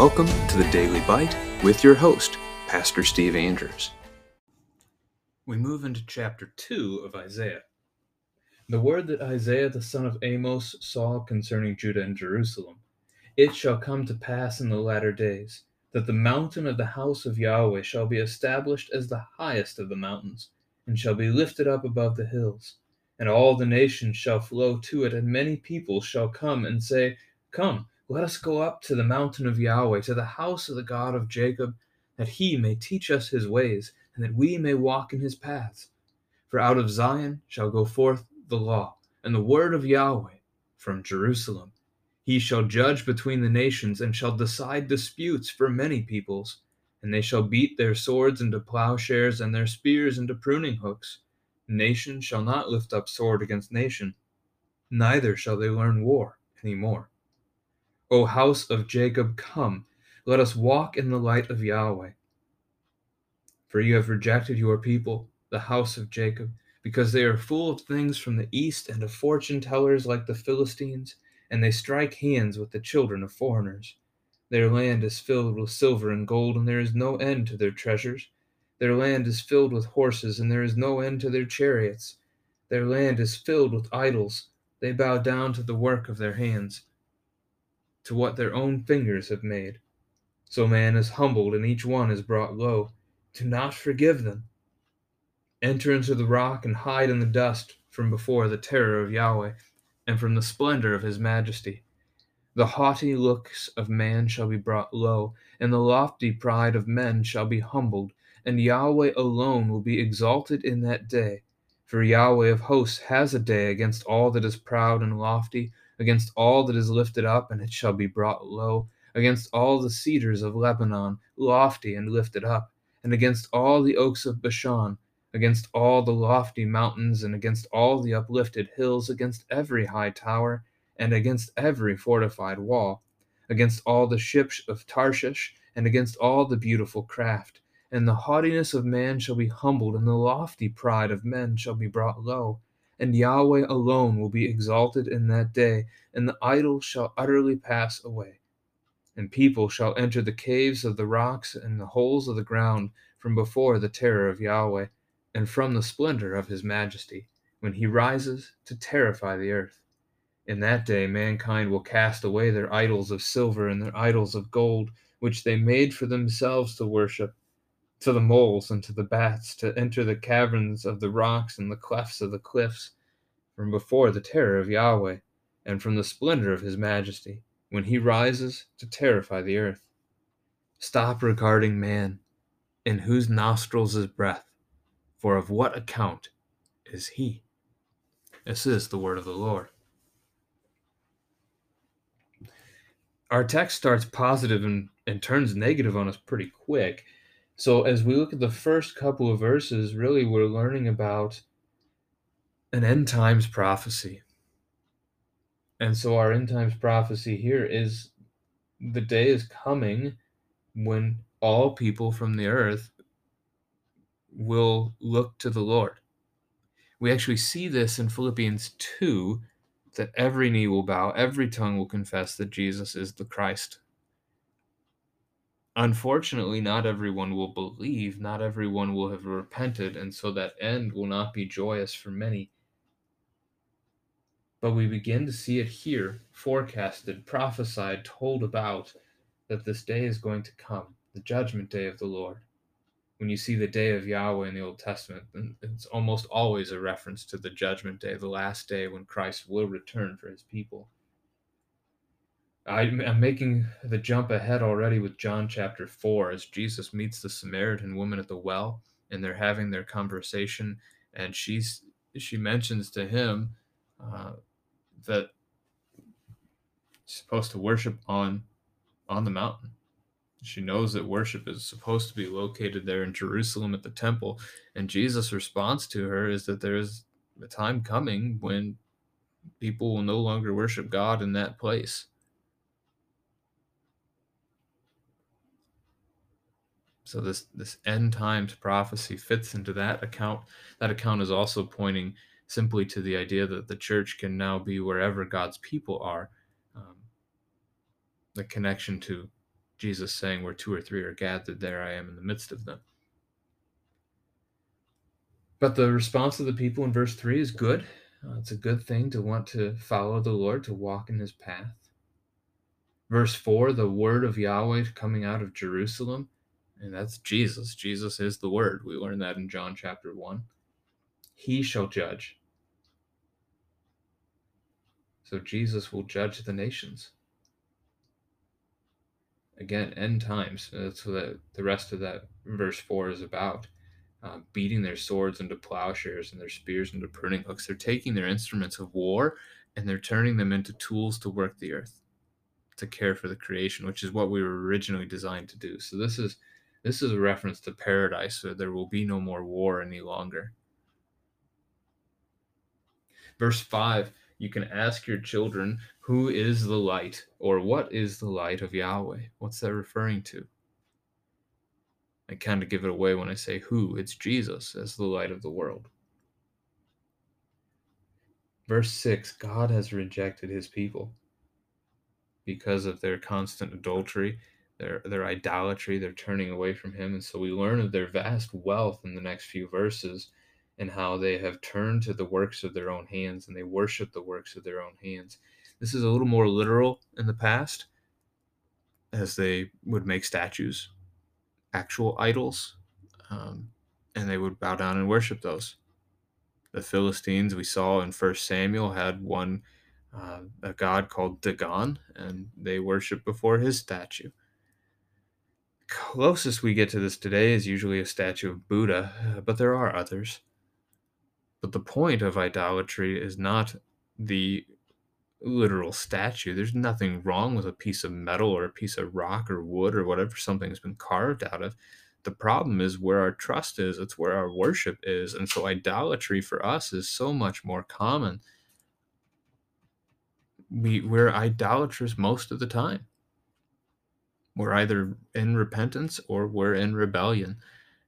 welcome to the Daily Bite with your host, Pastor Steve Andrews. We move into chapter 2 of Isaiah. The word that Isaiah the son of Amos saw concerning Judah and Jerusalem. It shall come to pass in the latter days that the mountain of the house of Yahweh shall be established as the highest of the mountains, and shall be lifted up above the hills. And all the nations shall flow to it, and many people shall come and say, Come, let us go up to the mountain of Yahweh, to the house of the God of Jacob, that he may teach us his ways, and that we may walk in his paths. For out of Zion shall go forth the law, and the word of Yahweh from Jerusalem. He shall judge between the nations, and shall decide disputes for many peoples. And they shall beat their swords into plowshares, and their spears into pruning hooks. Nation shall not lift up sword against nation, neither shall they learn war any more. O house of Jacob, come, let us walk in the light of Yahweh. For you have rejected your people, the house of Jacob, because they are full of things from the east and of fortune tellers like the Philistines, and they strike hands with the children of foreigners. Their land is filled with silver and gold, and there is no end to their treasures. Their land is filled with horses, and there is no end to their chariots. Their land is filled with idols. They bow down to the work of their hands to what their own fingers have made. So man is humbled, and each one is brought low. Do not forgive them. Enter into the rock and hide in the dust from before the terror of Yahweh and from the splendor of his majesty. The haughty looks of man shall be brought low, and the lofty pride of men shall be humbled, and Yahweh alone will be exalted in that day. For Yahweh of hosts has a day against all that is proud and lofty, against all that is lifted up, and it shall be brought low, against all the cedars of Lebanon, lofty and lifted up, and against all the oaks of Bashan, against all the lofty mountains, and against all the uplifted hills, against every high tower, and against every fortified wall, against all the ships of Tarshish, and against all the beautiful craft. And the haughtiness of man shall be humbled, and the lofty pride of men shall be brought low and Yahweh alone will be exalted in that day, and the idols shall utterly pass away. And people shall enter the caves of the rocks and the holes of the ground from before the terror of Yahweh, and from the splendor of his majesty, when he rises to terrify the earth. In that day mankind will cast away their idols of silver and their idols of gold, which they made for themselves to worship to the moles and to the bats, to enter the caverns of the rocks and the clefts of the cliffs, from before the terror of Yahweh, and from the splendor of his majesty, when he rises to terrify the earth. Stop regarding man, in whose nostrils is breath, for of what account is he? This is the word of the Lord. Our text starts positive and, and turns negative on us pretty quick. So as we look at the first couple of verses, really we're learning about an end times prophecy. And so our end times prophecy here is the day is coming when all people from the earth will look to the Lord. We actually see this in Philippians 2 that every knee will bow, every tongue will confess that Jesus is the Christ, unfortunately, not everyone will believe, not everyone will have repented, and so that end will not be joyous for many. But we begin to see it here, forecasted, prophesied, told about, that this day is going to come, the judgment day of the Lord. When you see the day of Yahweh in the Old Testament, it's almost always a reference to the judgment day, the last day when Christ will return for his people. I'm making the jump ahead already with John chapter 4 as Jesus meets the Samaritan woman at the well and they're having their conversation and she's she mentions to him uh, that she's supposed to worship on on the mountain. She knows that worship is supposed to be located there in Jerusalem at the temple. And Jesus' response to her is that there is a time coming when people will no longer worship God in that place So this this end times prophecy fits into that account. That account is also pointing simply to the idea that the church can now be wherever God's people are. Um, the connection to Jesus saying, Where two or three are gathered, there I am in the midst of them. But the response of the people in verse 3 is good. Uh, it's a good thing to want to follow the Lord, to walk in his path. Verse 4, the word of Yahweh coming out of Jerusalem, and that's Jesus. Jesus is the word. We learn that in John chapter 1. He shall judge. So Jesus will judge the nations. Again, end times. That's what the rest of that verse 4 is about uh, beating their swords into plowshares and their spears into pruning hooks. They're taking their instruments of war and they're turning them into tools to work the earth, to care for the creation, which is what we were originally designed to do. So this is this is a reference to paradise, so there will be no more war any longer. Verse 5 you can ask your children, Who is the light? or What is the light of Yahweh? What's that referring to? I kind of give it away when I say who. It's Jesus as the light of the world. Verse 6 God has rejected his people because of their constant adultery, their, their idolatry, their turning away from him. And so we learn of their vast wealth in the next few verses and how they have turned to the works of their own hands and they worship the works of their own hands. This is a little more literal in the past, as they would make statues actual idols, um, and they would bow down and worship those. The Philistines we saw in First Samuel had one uh, a god called Dagon, and they worship before his statue. Closest we get to this today is usually a statue of Buddha, uh, but there are others. But the point of idolatry is not the literal statue. There's nothing wrong with a piece of metal or a piece of rock or wood or whatever something's been carved out of. The problem is where our trust is, it's where our worship is. And so idolatry for us is so much more common. We, we're idolatrous most of the time. We're either in repentance or we're in rebellion.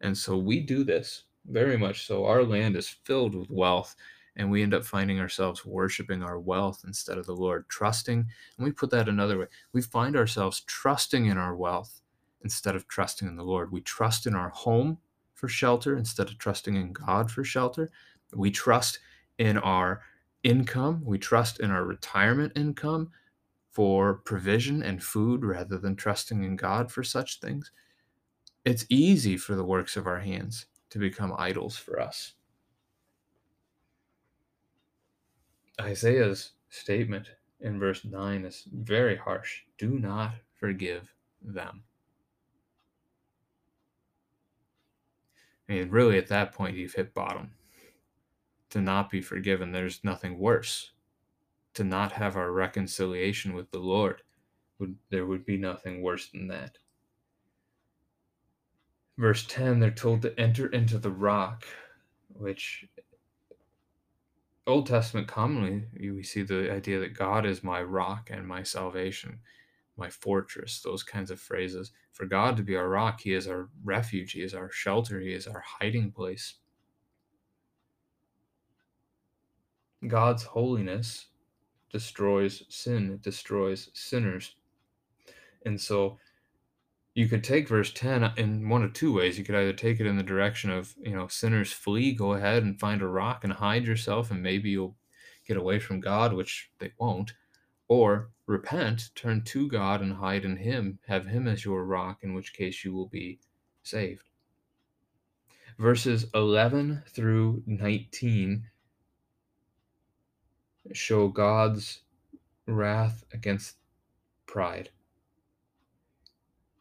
And so we do this very much so. Our land is filled with wealth and we end up finding ourselves worshiping our wealth instead of the Lord, trusting. And we put that another way we find ourselves trusting in our wealth instead of trusting in the Lord. We trust in our home for shelter instead of trusting in God for shelter. We trust in our income, we trust in our retirement income for provision and food rather than trusting in God for such things. It's easy for the works of our hands to become idols for us. Isaiah's statement in verse 9 is very harsh. Do not forgive them. I mean, really, at that point, you've hit bottom. To not be forgiven, there's nothing worse. To not have our reconciliation with the Lord, would, there would be nothing worse than that. Verse 10, they're told to enter into the rock, which Old Testament commonly we see the idea that God is my rock and my salvation, my fortress, those kinds of phrases. For God to be our rock, He is our refuge, He is our shelter, He is our hiding place. God's holiness destroys sin, it destroys sinners. And so you could take verse 10 in one of two ways. You could either take it in the direction of, you know, sinners flee, go ahead and find a rock and hide yourself, and maybe you'll get away from God, which they won't. Or repent, turn to God and hide in Him, have Him as your rock, in which case you will be saved. Verses 11 through 19 show God's wrath against pride.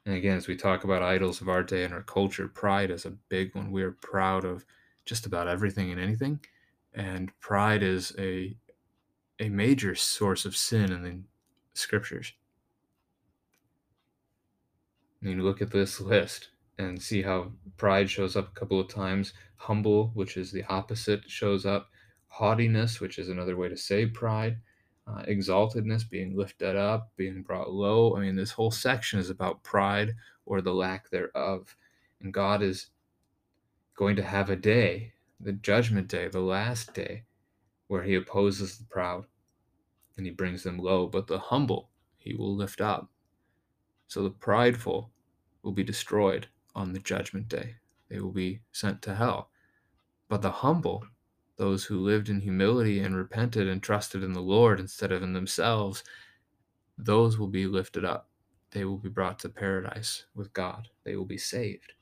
And again, as we talk about idols of our day and our culture, pride is a big one. We are proud of just about everything and anything. And pride is a a major source of sin in the scriptures. And you look at this list and see how pride shows up a couple of times. Humble, which is the opposite, shows up. Haughtiness, which is another way to say pride uh, exaltedness, being lifted up, being brought low. I mean, this whole section is about pride or the lack thereof. And God is going to have a day, the judgment day, the last day, where he opposes the proud and he brings them low, but the humble he will lift up. So the prideful will be destroyed on the judgment day, they will be sent to hell. But the humble, those who lived in humility and repented and trusted in the Lord instead of in themselves, those will be lifted up. They will be brought to paradise with God. They will be saved.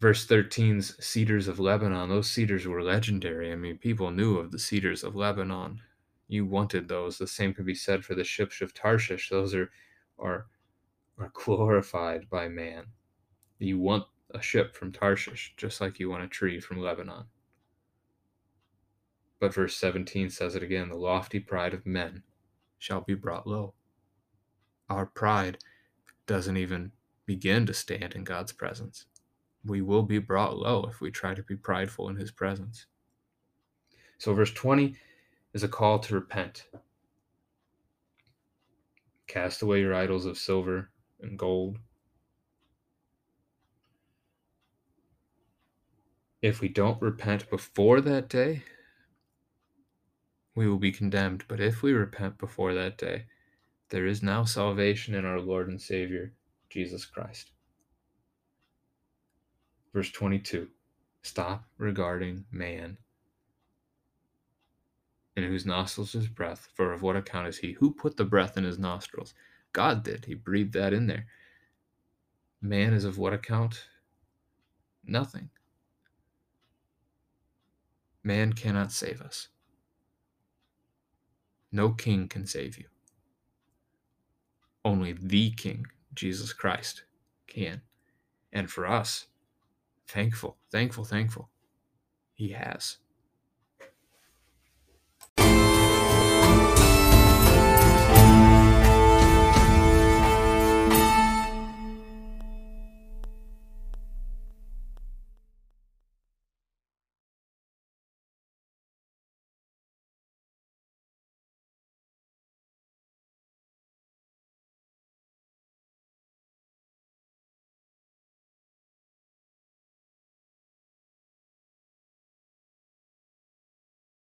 Verse 13's cedars of Lebanon, those cedars were legendary. I mean, people knew of the cedars of Lebanon. You wanted those. The same could be said for the ships of Tarshish. Those are are are glorified by man. You want a ship from Tarshish, just like you want a tree from Lebanon. But verse 17 says it again the lofty pride of men shall be brought low. Our pride doesn't even begin to stand in God's presence. We will be brought low if we try to be prideful in his presence. So, verse 20 is a call to repent. Cast away your idols of silver and gold. If we don't repent before that day, we will be condemned. But if we repent before that day, there is now salvation in our Lord and Savior, Jesus Christ. Verse 22 Stop regarding man, in whose nostrils is breath, for of what account is he? Who put the breath in his nostrils? God did. He breathed that in there. Man is of what account? Nothing. Man cannot save us. No king can save you. Only the King, Jesus Christ, can. And for us, thankful, thankful, thankful, He has.